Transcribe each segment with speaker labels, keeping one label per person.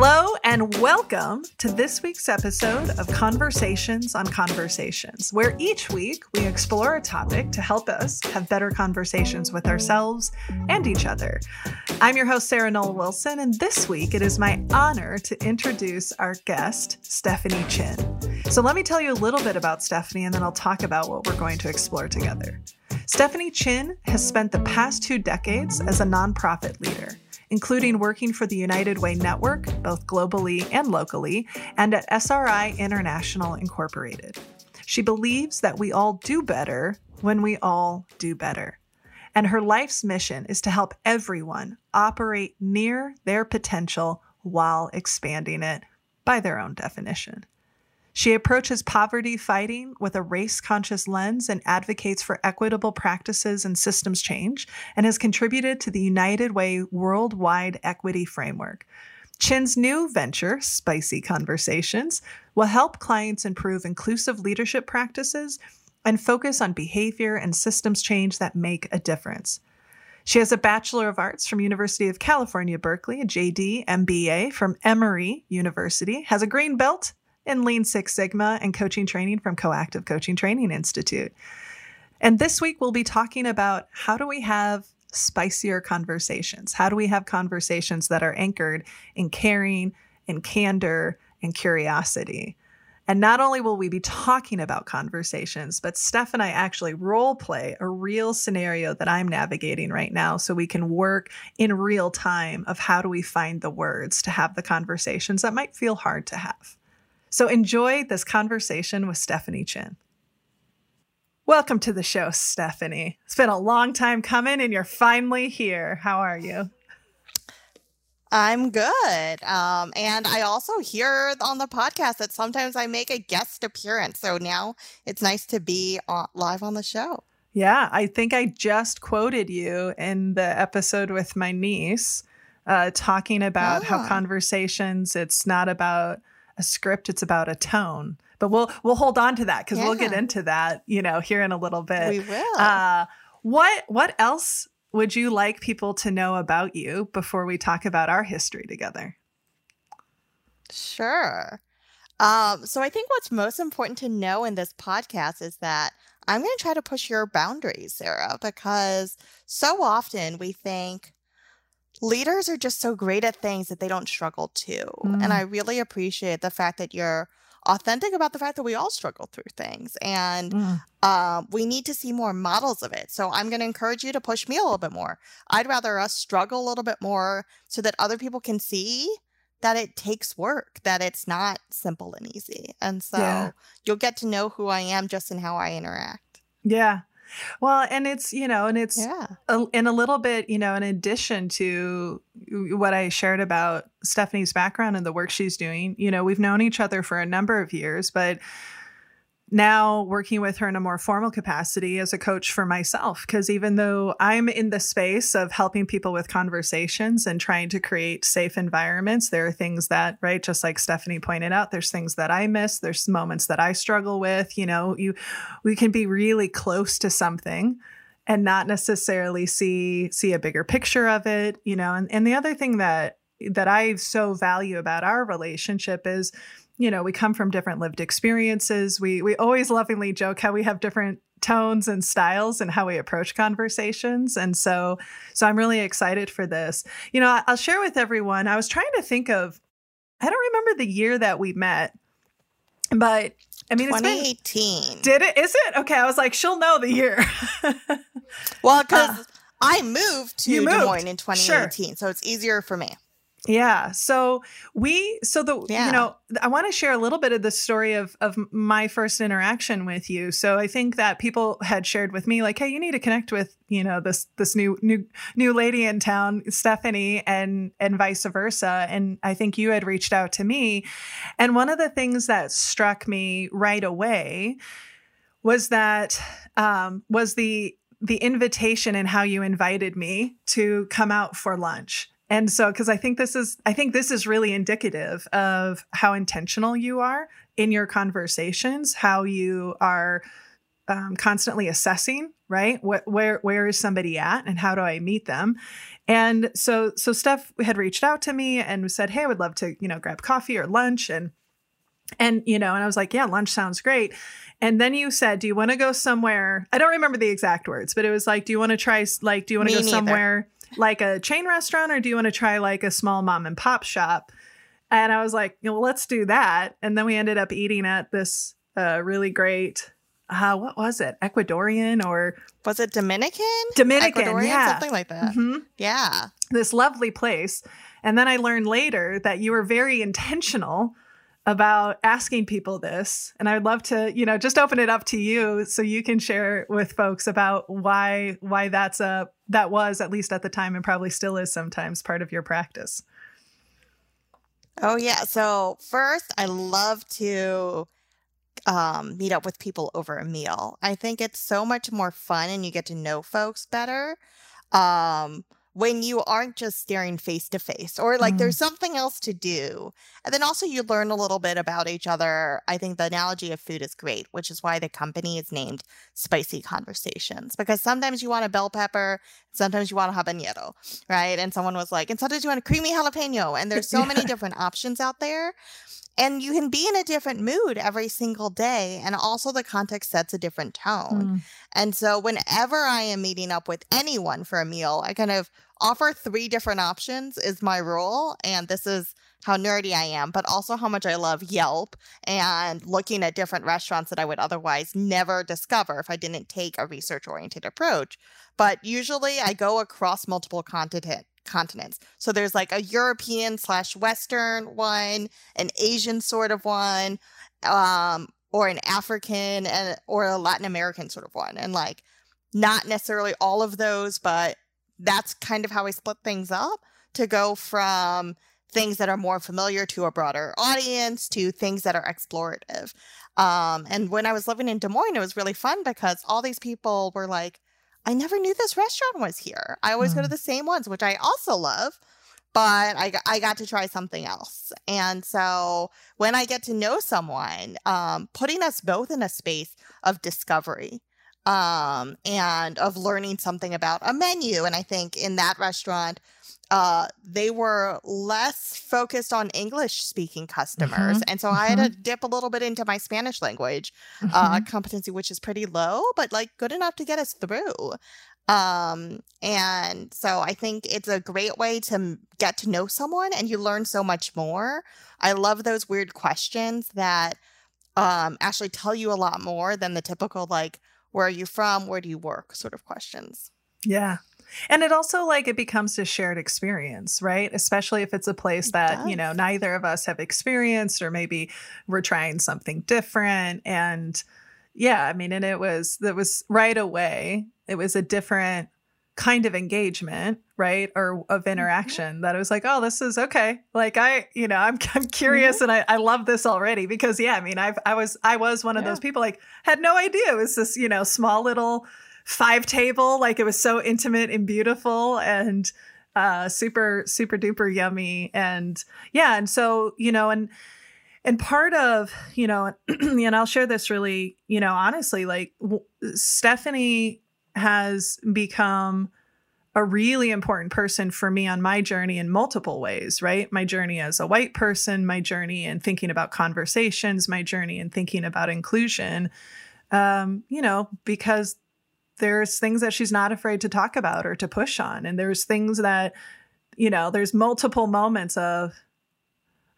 Speaker 1: Hello, and welcome to this week's episode of Conversations on Conversations, where each week we explore a topic to help us have better conversations with ourselves and each other. I'm your host, Sarah Noll Wilson, and this week it is my honor to introduce our guest, Stephanie Chin. So let me tell you a little bit about Stephanie, and then I'll talk about what we're going to explore together. Stephanie Chin has spent the past two decades as a nonprofit leader including working for the United Way Network, both globally and locally, and at SRI International Incorporated. She believes that we all do better when we all do better. And her life's mission is to help everyone operate near their potential while expanding it by their own definition. She approaches poverty fighting with a race conscious lens and advocates for equitable practices and systems change, and has contributed to the United Way Worldwide Equity Framework. Chin's new venture, Spicy Conversations, will help clients improve inclusive leadership practices and focus on behavior and systems change that make a difference. She has a Bachelor of Arts from University of California, Berkeley, a JD MBA from Emory University, has a green belt in Lean Six Sigma and coaching training from Coactive Coaching Training Institute. And this week we'll be talking about how do we have spicier conversations? How do we have conversations that are anchored in caring, in candor, and curiosity? And not only will we be talking about conversations, but Steph and I actually role play a real scenario that I'm navigating right now so we can work in real time of how do we find the words to have the conversations that might feel hard to have. So enjoy this conversation with Stephanie Chin. Welcome to the show, Stephanie. It's been a long time coming and you're finally here. How are you?
Speaker 2: I'm good. Um, and I also hear on the podcast that sometimes I make a guest appearance. So now it's nice to be on, live on the show.
Speaker 1: Yeah, I think I just quoted you in the episode with my niece, uh, talking about how ah. conversations, it's not about a script, it's about a tone. But we'll we'll hold on to that because yeah. we'll get into that, you know, here in a little bit.
Speaker 2: We will. Uh,
Speaker 1: what what else would you like people to know about you before we talk about our history together?
Speaker 2: Sure. Um, so I think what's most important to know in this podcast is that I'm going to try to push your boundaries, Sarah, because so often we think, leaders are just so great at things that they don't struggle too. Mm. And I really appreciate the fact that you're authentic about the fact that we all struggle through things and mm. uh, we need to see more models of it. So I'm going to encourage you to push me a little bit more. I'd rather us struggle a little bit more so that other people can see that it takes work, that it's not simple and easy. And so yeah. you'll get to know who I am just in how I interact.
Speaker 1: Yeah. Well, and it's, you know, and it's yeah. a, in a little bit, you know, in addition to what I shared about Stephanie's background and the work she's doing, you know, we've known each other for a number of years, but now working with her in a more formal capacity as a coach for myself. Because even though I'm in the space of helping people with conversations and trying to create safe environments, there are things that, right, just like Stephanie pointed out, there's things that I miss, there's moments that I struggle with. You know, you we can be really close to something and not necessarily see see a bigger picture of it, you know. And and the other thing that that I so value about our relationship is you know, we come from different lived experiences. We we always lovingly joke how we have different tones and styles and how we approach conversations. And so so I'm really excited for this. You know, I'll share with everyone. I was trying to think of I don't remember the year that we met. But I mean,
Speaker 2: 2018.
Speaker 1: Been, did it? Is it? Okay. I was like, she'll know the year.
Speaker 2: well, because uh, I moved to moved. Des Moines in 2018, sure. so it's easier for me.
Speaker 1: Yeah. So we, so the, yeah. you know, I want to share a little bit of the story of, of my first interaction with you. So I think that people had shared with me like, Hey, you need to connect with, you know, this, this new, new, new lady in town, Stephanie and, and vice versa. And I think you had reached out to me. And one of the things that struck me right away was that, um, was the, the invitation and how you invited me to come out for lunch and so, because I think this is, I think this is really indicative of how intentional you are in your conversations, how you are um, constantly assessing, right? What, where where is somebody at, and how do I meet them? And so so Steph had reached out to me and said, "Hey, I would love to you know grab coffee or lunch." And and you know, and I was like, "Yeah, lunch sounds great." And then you said, "Do you want to go somewhere?" I don't remember the exact words, but it was like, "Do you want to try like Do you want to go
Speaker 2: neither.
Speaker 1: somewhere like a chain restaurant, or do you want to try like a small mom and pop shop?" And I was like, you know, let's do that." And then we ended up eating at this uh, really great uh, what was it? Ecuadorian or
Speaker 2: Was it Dominican?
Speaker 1: Dominican,
Speaker 2: Ecuadorian?
Speaker 1: yeah.
Speaker 2: Something like that.
Speaker 1: Mhm.
Speaker 2: Yeah.
Speaker 1: this lovely place. And then I learned later that you were very intentional about asking people this. And I'd love to, you know, just open it up to you so you can share with folks about why why that's a that was at least at the time and probably still is sometimes part of your practice.
Speaker 2: Oh yeah. So first, I love to um, meet up with people over a meal. I think it's so much more fun, and you get to know folks better um, when you aren't just staring face to face, or like
Speaker 1: Mm.
Speaker 2: there's something else to do. And then also you learn a little bit about each other. I think the analogy of food is great, which is why the company is named Spicy Conversations because sometimes you want a bell pepper, sometimes you want a habanero, right? And someone was like, and sometimes you want a creamy jalapeno, and there's so many different options out there. And you can be in a different mood every single day. And also, the context sets a different tone.
Speaker 1: Mm.
Speaker 2: And so, whenever I am meeting up with anyone for a meal, I kind of offer three different options, is my rule. And this is how nerdy I am, but also how much I love Yelp and looking at different restaurants that I would otherwise never discover if I didn't take a research oriented approach. But usually, I go across multiple continent continents. So there's like a European slash Western one, an Asian sort of one, um, or an African and or a Latin American sort of one. And like not necessarily all of those, but that's kind of how I split things up to go from things that are more familiar to a broader audience to things that are explorative. Um, and when I was living in Des Moines, it was really fun because all these people were like, I never knew this restaurant was here. I always go to
Speaker 1: Mm.
Speaker 2: the same ones, which I also love, but I, got- I got to try something else. And so when I get to know someone, um, putting us both in a space of discovery um, and of learning something about a menu. And I think in that restaurant, uh, they were less focused on English speaking customers. And so I had to dip a little bit into my Spanish language uh,
Speaker 1: Mhm.
Speaker 2: competency, which is pretty low, but like good enough to get us through. Um, and so I think it's a great way to get to know someone and you learn so much more. I love those weird questions that um, actually tell you a lot more than the typical, like, where are you from? Where do you work? sort of questions.
Speaker 1: Yeah. And it also like it becomes a shared experience, right? Especially if it's a place
Speaker 2: It
Speaker 1: that, you know, neither of us have experienced or maybe we're trying something different and yeah, I mean, and it was that was right away. It was a different kind of engagement, right? Or of mm-hmm. interaction that I was like, oh, this is okay. Like I, you know, I'm I'm mm-hmm. curious and I, I love this already because yeah, I mean, I've I was I was one of
Speaker 2: Yeah.
Speaker 1: those people like had no idea it was this, you know, small little five table. Like it was so intimate and beautiful and uh super, super duper yummy. And yeah, and so, you know, and and part of you know and i'll share this really you know honestly like w- stephanie has become a really important person for me on my journey in multiple ways right my journey as a white person my journey in thinking about conversations my journey in thinking about inclusion um you know because there's things that she's not afraid to talk about or to push on. And there's things that you know there's multiple moments of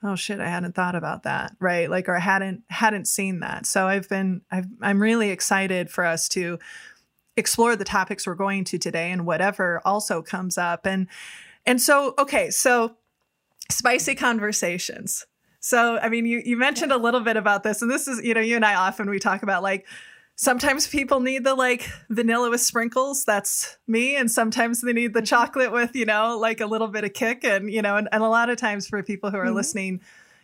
Speaker 1: oh shit i hadn't thought about that right? Like or i hadn't hadn't seen that. So i've been I've, i'm really excited for us to explore the topics we're going to today and whatever also comes up. And and so okay so spicy conversations. So i mean you you mentioned a little bit about this and this is you know you and i often we talk about like sometimes people need the like vanilla with sprinkles that's me and sometimes they need the chocolate with you know like a little bit of kick and you know and, and a lot of times for people who are
Speaker 2: Mhm.
Speaker 1: listening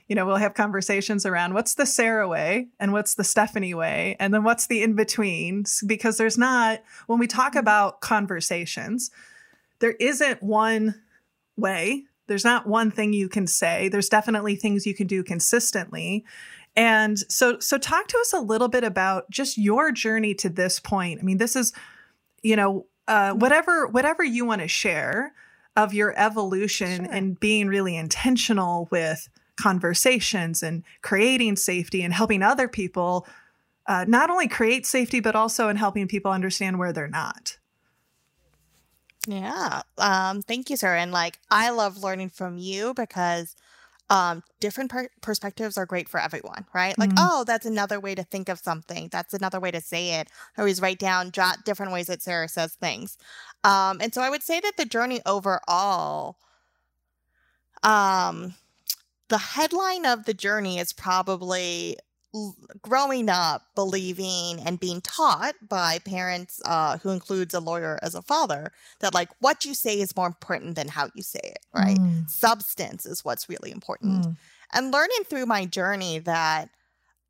Speaker 1: you know we'll have conversations around what's the sarah way and what's the stephanie way and then what's the in between because there's not when we talk about conversations there isn't one way there's not one thing you can say there's definitely things you can do consistently And so so talk to us a little bit about just your journey to this point. I mean, this is you know, uh, whatever whatever you want to share of your evolution sure. and being really intentional with conversations and creating safety and helping other people uh, not only create safety but also in helping people understand where they're not
Speaker 2: yeah um, thank you sir and like i love learning from you because um, different per- perspectives are great for everyone, right? Like, mm-hmm. oh, that's another way to think of something. That's another way to say it. I always write down, jot different ways that Sarah says things. Um, and so I would say that the journey overall, um, the headline of the journey is probably growing up believing and being taught by parents uh, who includes a lawyer as a father that like what you say is more important than how you say it right mm. substance is what's really important mm. and learning through my journey that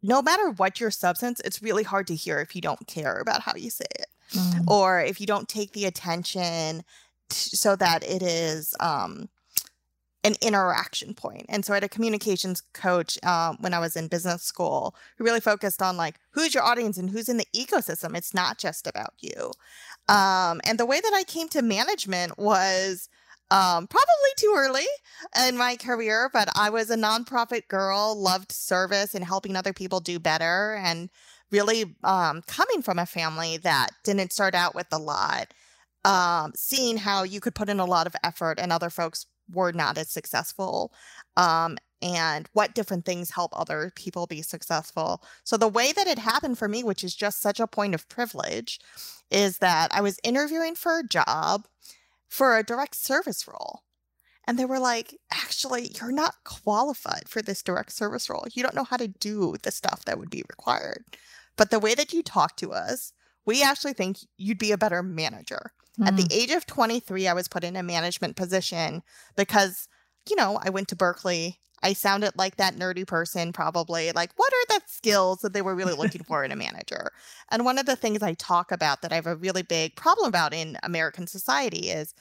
Speaker 2: no matter what your substance it's really hard to hear if you don't care about how you say it mm. or if you don't take the attention t- so that it is um an interaction point. And so I had a communications coach um, when I was in business school who really focused on like who's your audience and who's in the ecosystem. It's not just about you. Um, and the way that I came to management was um, probably too early in my career, but I was a nonprofit girl, loved service and helping other people do better, and really um, coming from a family that didn't start out with a lot. Um, seeing how you could put in a lot of effort and other folks were not as successful um, and what different things help other people be successful. So, the way that it happened for me, which is just such a point of privilege, is that I was interviewing for a job for a direct service role. And they were like, actually, you're not qualified for this direct service role. You don't know how to do the stuff that would be required. But the way that you talk to us, we actually think you'd be a better manager. Mm. At the mm. age of 23, I was put in a management position because, you know, I went to Berkeley. I sounded like that nerdy person, probably. Like, what are the skills that they were really looking for in a manager? And one of the things I talk about that I have a really big problem about in American society is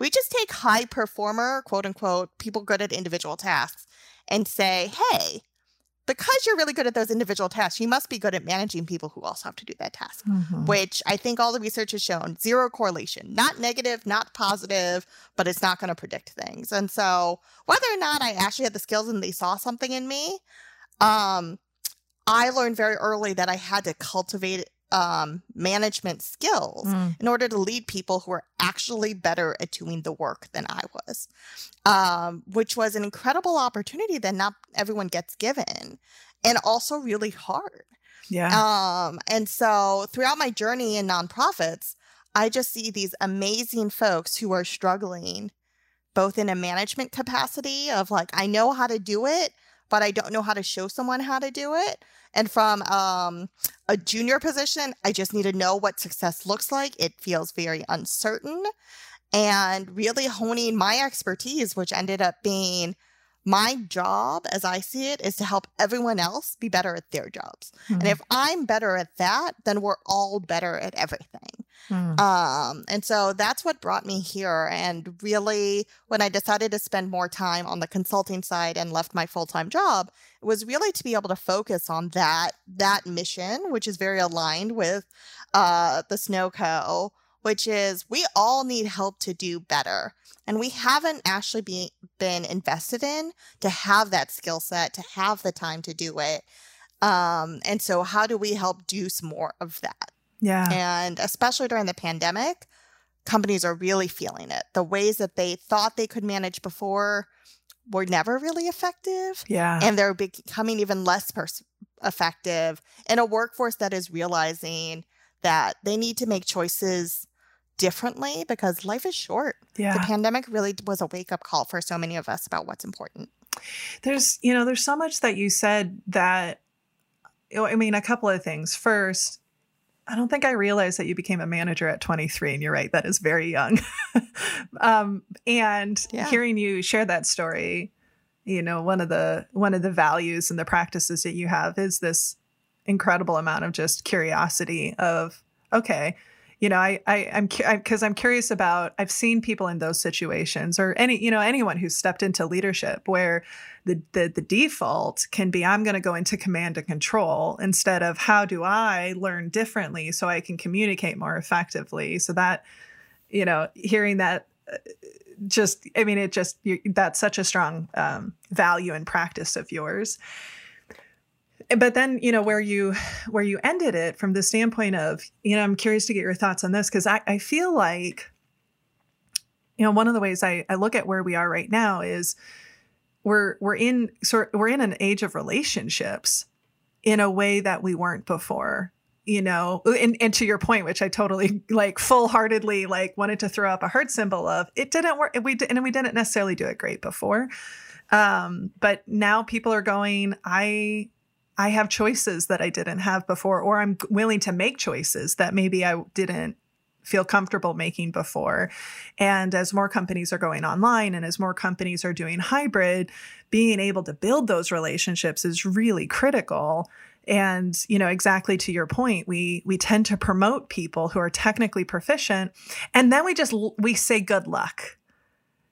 Speaker 2: we just take high performer, quote unquote, people good at individual tasks and say, hey, because you're really good at those individual tasks, you must be good at managing people who also have to do that task, mm-hmm. which I think all the research has shown zero correlation, not negative, not positive, but it's not going to predict things. And so, whether or not I actually had the skills and they saw something in me, um, I learned very early that I had to cultivate um, management skills mm. in order to lead people who are actually better at doing the work than I was, um, which was an incredible opportunity that not everyone gets given and also really hard.
Speaker 1: Yeah.
Speaker 2: Um, and so throughout my journey in nonprofits, I just see these amazing folks who are struggling both in a management capacity of like, I know how to do it, but I don't know how to show someone how to do it. And from um, a junior position, I just need to know what success looks like. It feels very uncertain. And really honing my expertise, which ended up being my job as I see it is to help everyone else be better at their jobs. Mm-hmm. And hmm. if I'm better at that, then we're all better at everything. Mm. Um, and so that's what brought me here. And really, when I decided to spend more time on the consulting side and left my full time job, was really to be able to focus on that that mission, which is very aligned with uh, the SNOCO which is we all need help to do better. And we haven't actually be, been invested in to have that skill set, to have the time to do it. Um, and so, how do we help do some more of that?
Speaker 1: Yeah.
Speaker 2: And especially during the pandemic, companies are really feeling it. The ways that they thought they could manage before were never really effective.
Speaker 1: Yeah.
Speaker 2: And they're becoming even less pers- effective in a workforce that is realizing that they need to make choices differently because life is short.
Speaker 1: Yeah.
Speaker 2: The pandemic really was a wake up call for so many of us about what's important.
Speaker 1: There's, you know, there's so much that you said that, I mean, a couple of things. First, I don't think I realized that you became a manager at 23, and you're right, that is very young. um, and yeah. hearing you share that story, you know, one of the one of the values and the practices that you have is this incredible amount of just curiosity of, okay, you know, I, I I'm because I'm curious about. I've seen people in those situations, or any, you know, anyone who's stepped into leadership where the the, the default can be I'm going to go into command and control instead of how do I learn differently so I can communicate more effectively. So that, you know, hearing that. Uh, just, I mean, it just that's such a strong um, value and practice of yours but then you know where you where you ended it from the standpoint of you know i'm curious to get your thoughts on this because I, I feel like you know one of the ways I, I look at where we are right now is we're we're in sort we're in an age of relationships in a way that we weren't before you know? And, and to your point which i totally like full-heartedly like wanted to throw up a heart symbol of it didn't work we did, and we didn't necessarily do it great before. Um but now people are going i I have choices that I didn't have before, or I'm willing to make choices that maybe I didn't feel comfortable making before. And as more companies are going online and as more companies are doing hybrid, being able to build those relationships is really critical. And you know exactly to your point, we we tend to promote people who are technically proficient, and then we just we say good luck,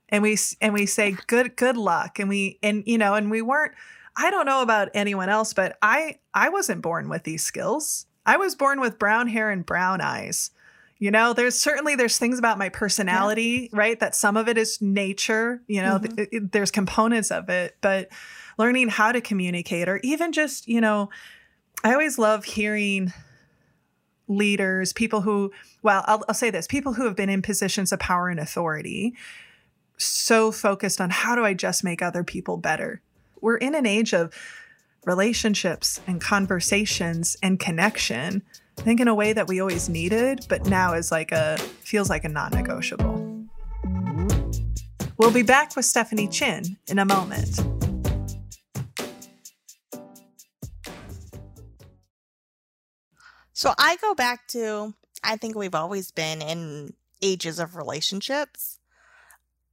Speaker 1: and we and we say good good luck, and we and you know and we weren't I don't know about anyone else, but I I wasn't born with these skills. I was born with brown hair and brown eyes. You know, there's certainly there's things about my personality, yeah. right? That some of it is nature, you know, mm-hmm. th- it, there's components of it, but learning how to communicate or even just, you know, I always love hearing leaders, people who, well, I'll, I'll say this, people who have been in positions of power and authority so focused on how do I just make other people better? We're in an age of relationships and conversations and connection. I think in a way that we always needed, but now is like a feels like a non-negotiable. We'll be back with Stephanie Chin in a moment.
Speaker 2: So I go back to I think we've always been in ages of relationships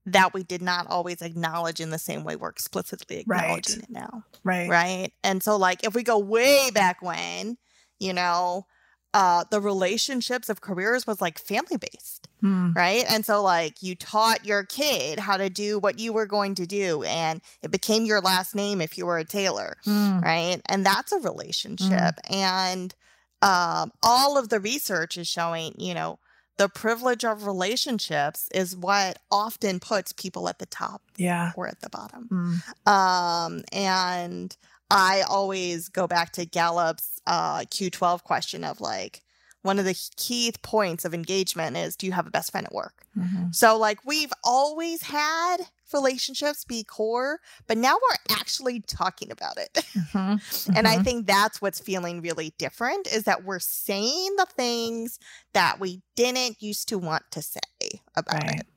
Speaker 2: that we did not always acknowledge in the same way we're explicitly acknowledging
Speaker 1: right.
Speaker 2: it now.
Speaker 1: Right.
Speaker 2: Right. And so like if we go way back when, you know, uh the relationships of careers was like family based. Hmm. Right. And so like you taught your kid how to do what you were going to do and it became your last name if you were a tailor. Hmm. Right. And that's a relationship. Hmm. And um all of the research is showing, you know, the privilege of relationships is what often puts people at the top
Speaker 1: yeah
Speaker 2: or at the bottom mm. um and i always go back to gallup's uh q12 question of like one of the key points of engagement is do you have a best friend at work mm-hmm. so like we've always had relationships be core, but now we're actually talking about it. Mm-hmm. Mm-hmm. and I mm-hmm. think that's what's feeling really different is that we're saying the things that we didn't used to want to say about right. it.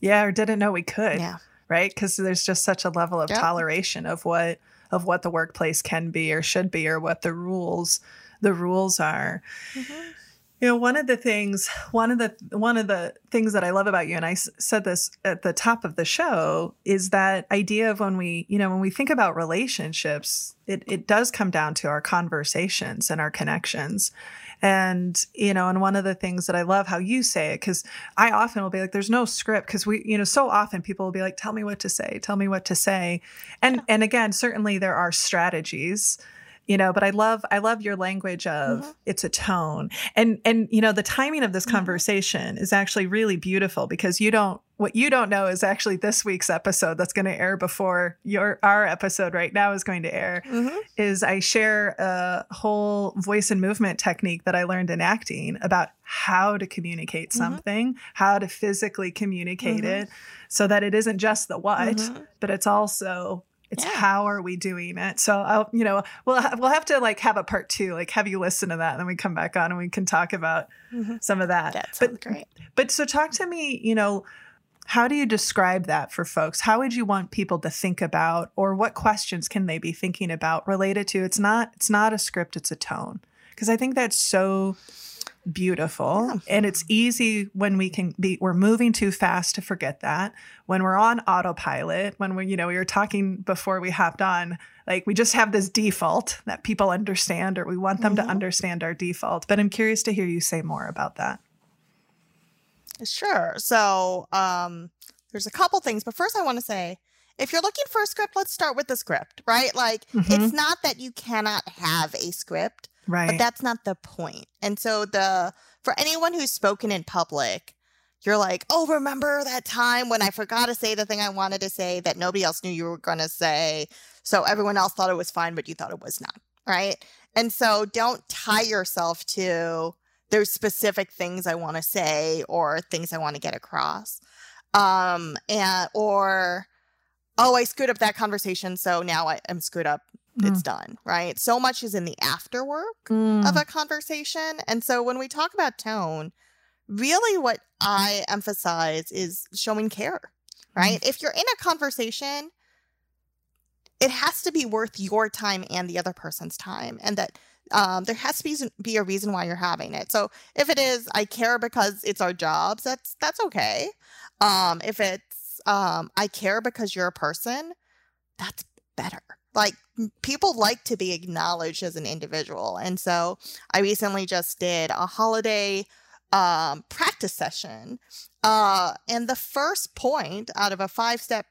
Speaker 1: Yeah, or didn't know we could.
Speaker 2: Yeah.
Speaker 1: Right? Because there's just such a level of yep. toleration of what of what the workplace can be or should be or what the rules the rules are. Mm-hmm. You know, one of the things, one of the one of the things that I love about you, and I s- said this at the top of the show, is that idea of when we, you know, when we think about relationships, it it does come down to our conversations and our connections. And, you know, and one of the things that I love how you say it, because I often will be like, there's no script, because we, you know, so often people will be like, tell me what to say, tell me what to say. And and again, certainly there are strategies you know but i love i love your language of mm-hmm. it's a tone and and you know the timing of this mm-hmm. conversation is actually really beautiful because you don't what you don't know is actually this week's episode that's going to air before your our episode right now is going to air mm-hmm. is i share a whole voice and movement technique that i learned in acting about how to communicate mm-hmm. something how to physically communicate mm-hmm. it so that it isn't just the what mm-hmm. but it's also it's yeah. how are we doing it? So I'll, you know, we'll we'll have to like have a part two, like have you listen to that, and then we come back on and we can talk about mm-hmm. some of that.
Speaker 2: That sounds but, great.
Speaker 1: But so talk to me, you know, how do you describe that for folks? How would you want people to think about, or what questions can they be thinking about related to? It's not it's not a script, it's a tone, because I think that's so beautiful yeah. and it's easy when we can be we're moving too fast to forget that when we're on autopilot when we you know we were talking before we hopped on like we just have this default that people understand or we want them mm-hmm. to understand our default but i'm curious to hear you say more about that
Speaker 2: Sure. So, um, there's a couple things, but first I want to say if you're looking for a script, let's start with the script, right? Like, mm-hmm. it's not that you cannot have a script, right? But that's not the point. And so, the for anyone who's spoken in public, you're like, oh, remember that time when I forgot to say the thing I wanted to say that nobody else knew you were going to say. So everyone else thought it was fine, but you thought it was not. Right. And so don't tie yourself to there's specific things I want to say or things I want to get across. Um, and, or, oh, I screwed up that conversation. So now I am screwed up. Mm. It's done. Right. So much is in the afterwork mm. of a conversation. And so when we talk about tone, really what I emphasize is showing care, right? Mm-hmm. If you're in a conversation, it has to be worth your time and the other person's time, and that um, there has to be, be a reason why you're having it. So if it is, I care because it's our jobs, that's that's okay. Um, if it's um, I care because you're a person, that's better. Like people like to be acknowledged as an individual, and so I recently just did a holiday um, practice session. Uh, and the first point out of a five step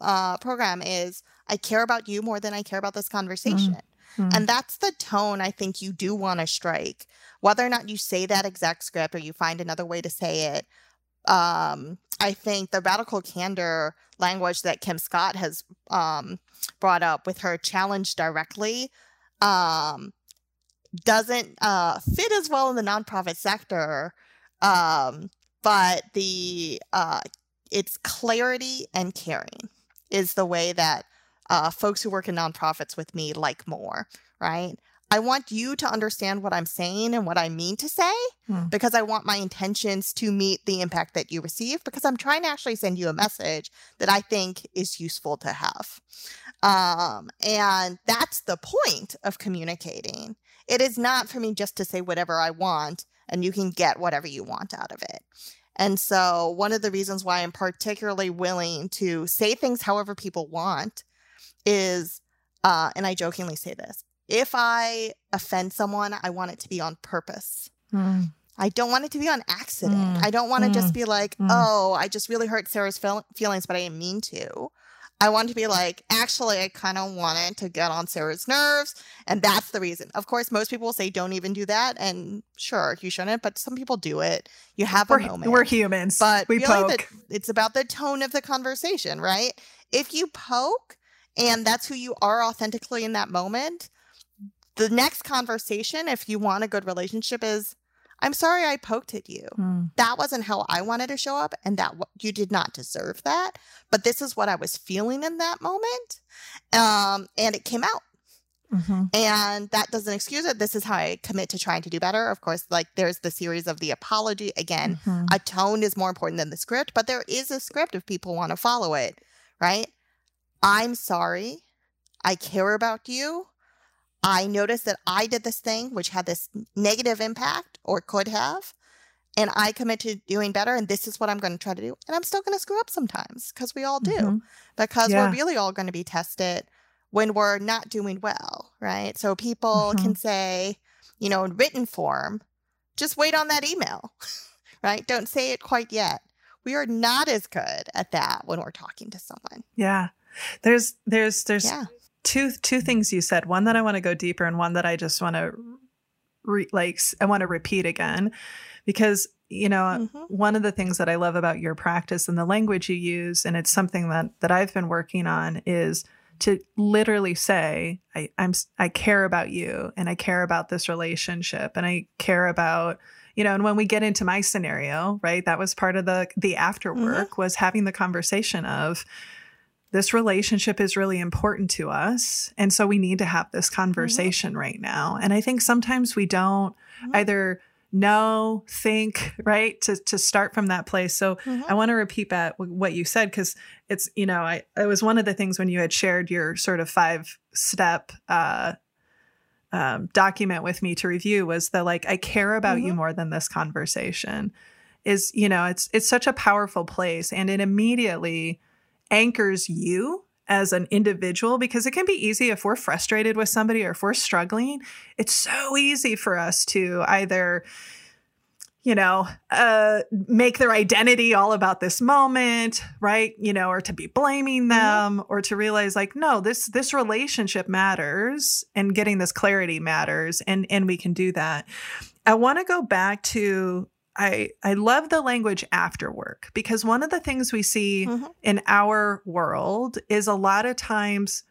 Speaker 2: uh, program is I care about you more than I care about this conversation. Mm-hmm. And that's the tone I think you do want to strike. Whether or not you say that exact script or you find another way to say it, um, I think the radical candor language that Kim Scott has um, brought up with her challenge directly um, doesn't uh, fit as well in the nonprofit sector. Um, but the uh, it's clarity and caring is the way that uh, folks who work in nonprofits with me like more, right? I want you to understand what I'm saying and what I mean to say hmm. because I want my intentions to meet the impact that you receive because I'm trying to actually send you a message that I think is useful to have. Um, and that's the point of communicating. It is not for me just to say whatever I want and you can get whatever you want out of it. And so, one of the reasons why I'm particularly willing to say things however people want is, uh, and I jokingly say this if I offend someone, I want it to be on purpose. Mm. I don't want it to be on accident. Mm. I don't want to mm. just be like, mm. oh, I just really hurt Sarah's feel- feelings, but I didn't mean to. I want to be like, actually, I kind of wanted to get on Sarah's nerves. And that's the reason. Of course, most people will say, don't even do that. And sure, you shouldn't, but some people do it. You have
Speaker 1: we're,
Speaker 2: a moment.
Speaker 1: We're humans.
Speaker 2: But
Speaker 1: we
Speaker 2: really poke. The, it's about the tone of the conversation, right? If you poke and that's who you are authentically in that moment, the next conversation, if you want a good relationship, is I'm sorry I poked at you. Mm. That wasn't how I wanted to show up, and that you did not deserve that. But this is what I was feeling in that moment, um, and it came out. Mm-hmm. And that doesn't excuse it. This is how I commit to trying to do better. Of course, like there's the series of the apology. Again, mm-hmm. a tone is more important than the script, but there is a script if people want to follow it, right? I'm sorry. I care about you. I noticed that I did this thing which had this negative impact or could have, and I commit to doing better. And this is what I'm going to try to do. And I'm still going to screw up sometimes because we all do, mm-hmm. because yeah. we're really all going to be tested when we're not doing well, right? So people mm-hmm. can say, you know, in written form, just wait on that email, right? Don't say it quite yet. We are not as good at that when we're talking to someone.
Speaker 1: Yeah. There's, there's, there's, yeah two two things you said. One that I want to go deeper, and one that I just want to re- like I want to repeat again, because you know mm-hmm. one of the things that I love about your practice and the language you use, and it's something that that I've been working on is to literally say I, I'm I care about you and I care about this relationship and I care about you know and when we get into my scenario right that was part of the the after work mm-hmm. was having the conversation of this relationship is really important to us. And so we need to have this mm-hmm. conversation mm-hmm. right now. And I think sometimes we don't mm-hmm. either know, think, right, to, to start from that place. So mm-hmm. I want to repeat that what you said, because it's, you know, I, it was one of the things when you had shared your sort of five step, uh, um, document with me to review was the like I care about you mm-hmm. more than this conversation is you know it's it's such a powerful place and it immediately anchors you as an individual because it can be easy if we're frustrated with somebody or if we're struggling. It's so easy for us to either you know, uh, make their identity all about this moment, right? You know, or to be blaming
Speaker 2: Mm-hmm.
Speaker 1: them, or to realize like, no, this this relationship matters, and getting this clarity matters, and and we can do that. I want to go back to I I love the language after work because one of the things we see
Speaker 2: Mhm.
Speaker 1: in our world is a lot of times.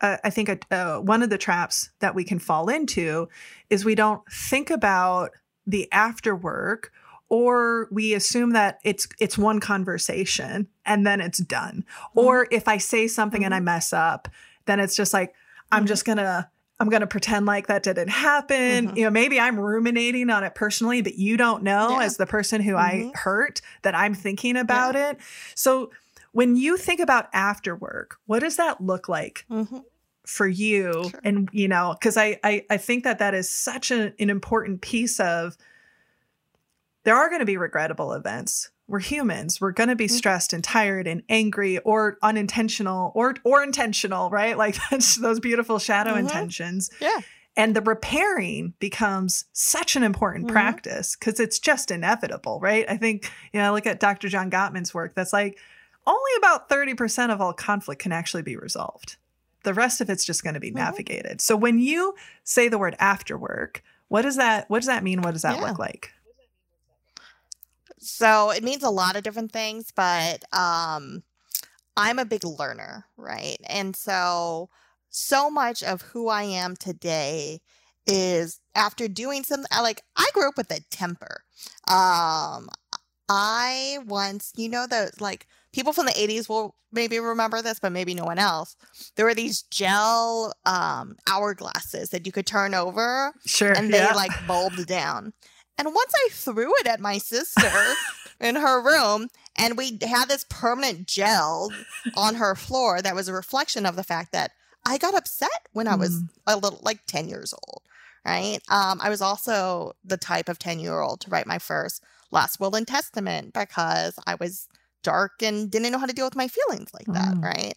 Speaker 1: Uh, I think uh, one of the traps that we can fall into is we don't think about the after work or we assume that it's it's one conversation and then it's done or if i say something and i mess up then it's just like i'm
Speaker 2: Mhm.
Speaker 1: just gonna i'm gonna pretend like that didn't happen
Speaker 2: Mhm.
Speaker 1: you know maybe i'm ruminating on it personally but you don't know
Speaker 2: Yeah.
Speaker 1: as the person who i
Speaker 2: Mhm.
Speaker 1: hurt that i'm thinking about it so when you think about after work what does that look like
Speaker 2: Mhm.
Speaker 1: for you
Speaker 2: Sure.
Speaker 1: and you know because I, I i think that that is such a, an important piece of there are going to be regrettable events we're humans we're going to be stressed and tired and angry or unintentional or or intentional right like that's those beautiful shadow
Speaker 2: Mhm.
Speaker 1: intentions
Speaker 2: Yeah.
Speaker 1: and the repairing becomes such an important
Speaker 2: Mhm.
Speaker 1: practice because it's just inevitable right i think you know look at dr john gottman's work that's like only about 30% of all conflict can actually be resolved the rest of it's just going to be
Speaker 2: Mhm.
Speaker 1: navigated so when you say the word after work what does that what does that mean what does that
Speaker 2: Yeah.
Speaker 1: look like
Speaker 2: So it means a lot of different things, but um, I'm a big learner, right? And so, so much of who I am today is after doing something. Like I grew up with a temper. Um, I once, you know, the like people from the 80s will maybe remember this, but maybe no one else. There were these gel um, hourglasses that you could turn over
Speaker 1: sure
Speaker 2: and they
Speaker 1: yeah.
Speaker 2: like bulbed down. And once I threw it at my sister in her room, and we had this permanent gel on her floor that was a reflection of the fact that I got upset when I was
Speaker 1: Mm.
Speaker 2: a little like 10 years old, right? Um, I was also the type of 10 year old to write my first last will and testament because I was dark and didn't know how to deal with my feelings like that,
Speaker 1: Mm.
Speaker 2: right?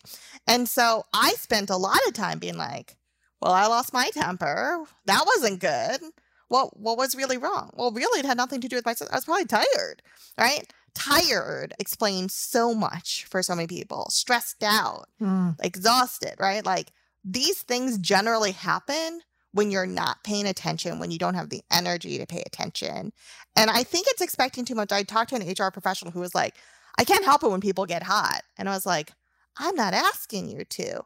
Speaker 2: And so I spent a lot of time being like, well, I lost my temper. That wasn't good. What what was really wrong? Well, really, it had nothing to do with my. I was probably tired, right? Tired explains so much for so many people. Stressed out,
Speaker 1: Mm.
Speaker 2: exhausted, right? Like these things generally happen when you're not paying attention, when you don't have the energy to pay attention. And I think it's expecting too much. I talked to an HR professional who was like, I can't help it when people get hot. And I was like, I'm not asking you to.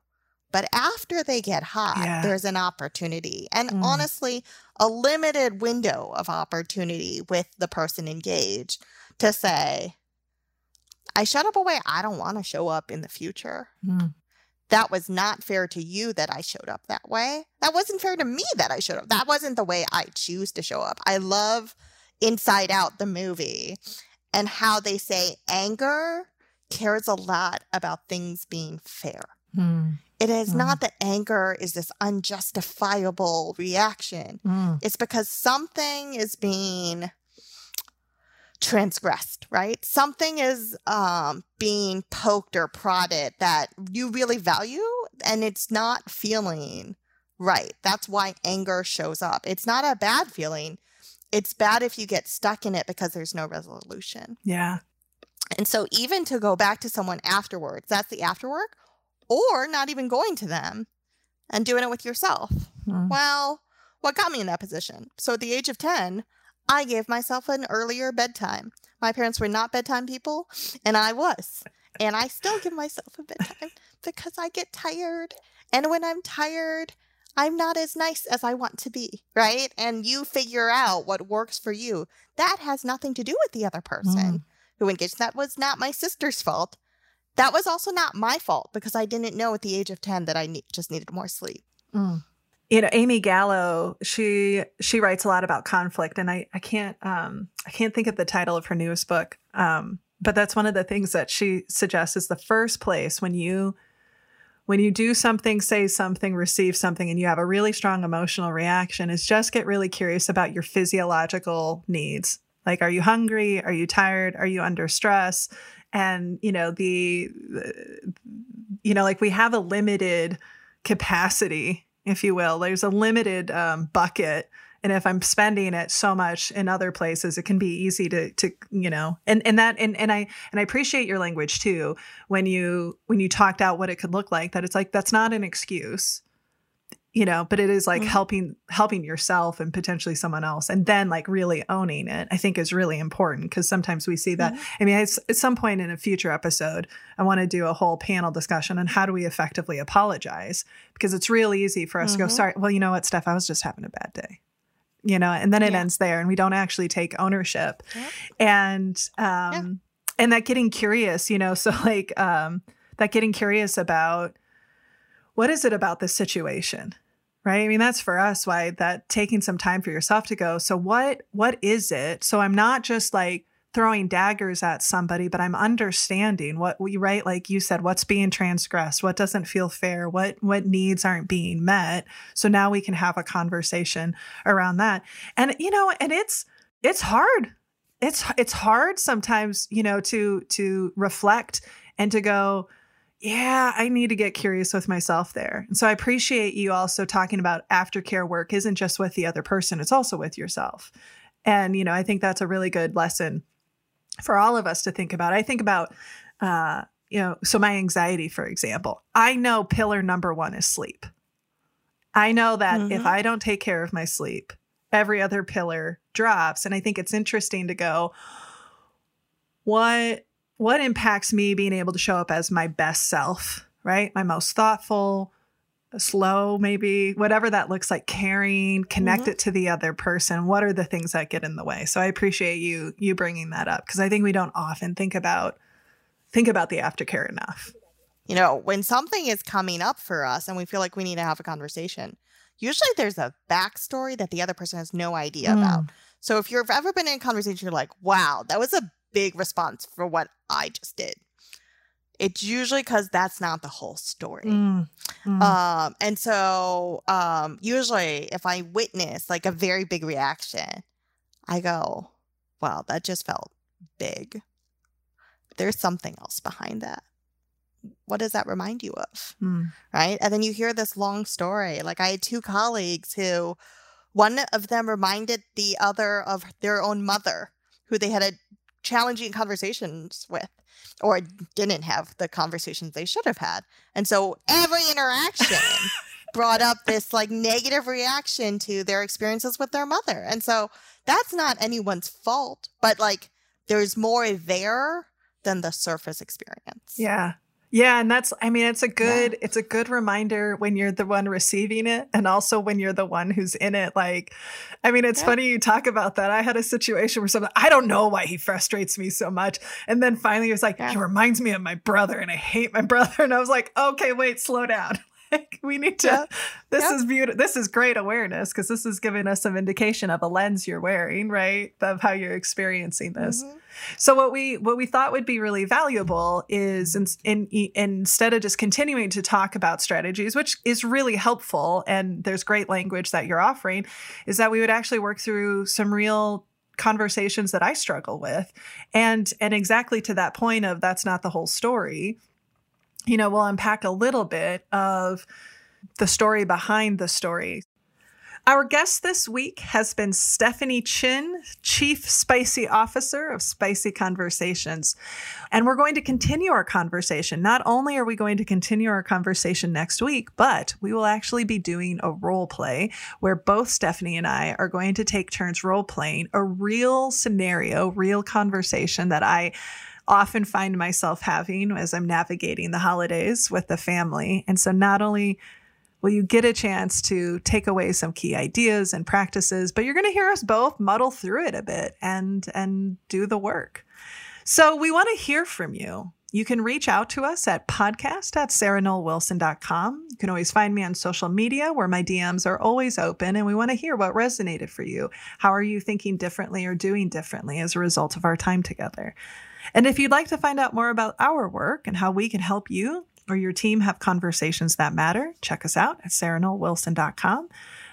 Speaker 2: But after they get hot,
Speaker 1: Yeah.
Speaker 2: there's an opportunity. And
Speaker 1: Mm.
Speaker 2: honestly, a limited window of opportunity with the person engaged to say, I showed up a way I don't want to show up in the future.
Speaker 1: Mm.
Speaker 2: That was not fair to you that I showed up that way. That wasn't fair to me that I showed up. That wasn't the way I choose to show up. I love Inside Out, the movie, and how they say anger cares a lot about things being fair.
Speaker 1: Mm.
Speaker 2: It is
Speaker 1: Mm.
Speaker 2: not that anger is this unjustifiable reaction.
Speaker 1: Mm.
Speaker 2: It's because something is being transgressed, right? Something is um, being poked or prodded that you really value and it's not feeling right. That's why anger shows up. It's not a bad feeling. It's bad if you get stuck in it because there's no resolution.
Speaker 1: yeah
Speaker 2: And so, even to go back to someone afterwards, that's the after work, or not even going to them and doing it with yourself.
Speaker 1: Mm.
Speaker 2: Well, what got me in that position? So, at the age of 10, I gave myself an earlier bedtime. My parents were not bedtime people, and I was. And I still give myself a bedtime because I get tired. And when I'm tired, I'm not as nice as I want to be, right? And you figure out what works for you. That has nothing to do with the other person who engaged. That was not my sister's fault. That was also not my fault because I didn't know at the age of 10 that I ne- just needed more sleep.
Speaker 1: Mm. You know, Amy Gallo, she she writes a lot about conflict, and I I can't um I can't think of the title of her newest book. Um, but that's one of the things that she suggests is the first place when you when you do something, say something, receive something, and you have a really strong emotional reaction, is just get really curious about your physiological needs. Like, are you hungry? Are you tired? Are you under stress? And you know the, the you know like we have a limited capacity if you will. There's a limited um, bucket and if i'm spending it so much in other places it can be easy to to you know and and that and, and i and i appreciate your language too when you when you talked out what it could look like that it's like that's not an excuse you know but it is like mm-hmm. helping helping yourself and potentially someone else and then like really owning it i think is really important because sometimes we see that mm-hmm. i mean at some point in a future episode i want to do a whole panel discussion on how do we effectively apologize because it's real easy for us mm-hmm. to go mm-hmm. sorry well you know what steph i was just having a bad day you know and then it yeah. ends there and we don't actually take ownership yeah. and um yeah. and that getting curious you know so like um that getting curious about what is it about this situation right? I mean that's for us why that taking some time for yourself to go so what what is it? So i'm not just like throwing daggers at somebody but i'm understanding what we right? Like you said what's being transgressed what doesn't feel fair what what needs aren't being met. So now we can have a conversation around that. And you know and it's it's hard. It's it's hard sometimes you know to to reflect and to go yeah, I need to get curious with myself there. And so I appreciate you also talking about aftercare work isn't just with the other person, it's also with yourself. And, you know, I think that's a really good lesson for all of us to think about. I think about, uh, you know, so my anxiety, for example, I know pillar number one is sleep. I know that mm-hmm. if I don't take care of my sleep, every other pillar drops. And I think it's interesting to go, what what impacts me being able to show up as my best self, right? My most thoughtful, slow, maybe, whatever that looks like, caring, connect mm-hmm. it to the other person. What are the things that get in the way? So I appreciate you you bringing that up because I think we don't often think about think about the aftercare enough.
Speaker 2: You know, when something is coming up for us and we feel like we need to have a conversation, usually there's a backstory that the other person has no idea mm. about. So if you've ever been in a conversation, you're like, wow, that was a big response for what I just did. It's usually because that's not the whole story. Mm, mm. Um, and so um, usually if I witness like a very big reaction, I go, wow, that just felt big. There's something else behind that. What does that remind you of? Mm. Right. And then you hear this long story. Like I had two colleagues who, one of them reminded the other of their own mother who they had a challenging conversations with or didn't have the conversations they should have had. And so every interaction brought up this like negative reaction to their experiences with their mother. And so that's not anyone's fault, but like there's more there than the surface experience.
Speaker 1: Yeah. Yeah, and that's I mean it's a good yeah. it's a good reminder when you're the one receiving it and also when you're the one who's in it like I mean it's yeah. funny you talk about that. I had a situation where someone I don't know why he frustrates me so much and then finally he was like yeah. he reminds me of my brother and I hate my brother and I was like okay wait slow down. Like we need to yeah. this yeah. is beautiful this is great awareness because this is giving us some indication of a lens you're wearing right of how you're experiencing this mm-hmm. so what we what we thought would be really valuable is in, in, in, instead of just continuing to talk about strategies which is really helpful and there's great language that you're offering is that we would actually work through some real conversations that I struggle with and and exactly to that point of that's not the whole story you know, we'll unpack a little bit of the story behind the story. Our guest this week has been Stephanie Chin, Chief Spicy Officer of Spicy Conversations. And we're going to continue our conversation. Not only are we going to continue our conversation next week, but we will actually be doing a role play where both Stephanie and I are going to take turns role playing a real scenario, real conversation that I often find myself having as I'm navigating the holidays with the family. And so not only will you get a chance to take away some key ideas and practices, but you're going to hear us both muddle through it a bit and and do the work. So we want to hear from you. You can reach out to us at podcast at sarahnollwilson.com. You can always find me on social media where my DMs are always open and we want to hear what resonated for you. How are you thinking differently or doing differently as a result of our time together? And if you'd like to find out more about our work and how we can help you or your team have conversations that matter, check us out at sarahnollwilson.com.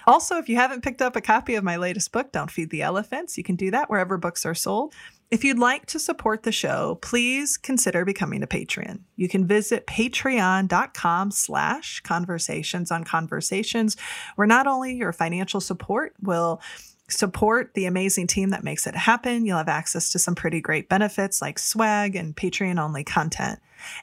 Speaker 1: Also, if you haven't picked up a copy of my latest book, Don't Feed the Elephants, you can do that wherever books are sold. If you'd like to support the show, please consider becoming a patron. You can visit patreon.com slash conversations on conversations, where not only your financial support will support the amazing team that makes it happen, you'll have access to some pretty great benefits like swag and Patreon only content.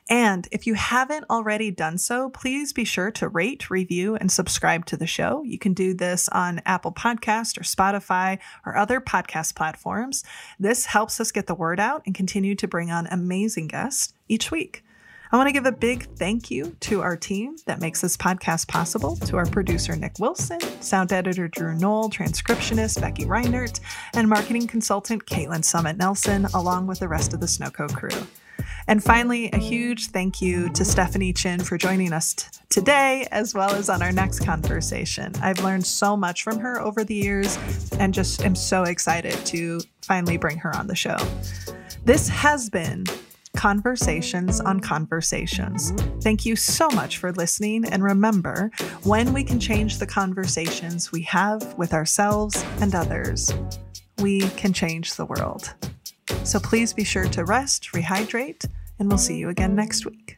Speaker 1: And if you haven't already done so, please be sure to rate, review, and subscribe to the show. You can do this on Apple Podcast or Spotify or other podcast platforms. This helps us get the word out and continue to bring on amazing guests each week. I want to give a big thank you to our team that makes this podcast possible, to our producer, Nick Wilson, sound editor, Drew Noll, transcriptionist, Becky Reinert, and marketing consultant, Caitlin Summit Nelson, along with the rest of the Snowco crew. And finally, a huge thank you to Stephanie Chin for joining us t- today, as well as on our next conversation. I've learned so much from her over the years and just am so excited to finally bring her on the show. This has been Conversations on Conversations. Thank you so much for listening. And remember, when we can change the conversations we have with ourselves and others, we can change the world. So please be sure to rest, rehydrate, and we'll see you again next week.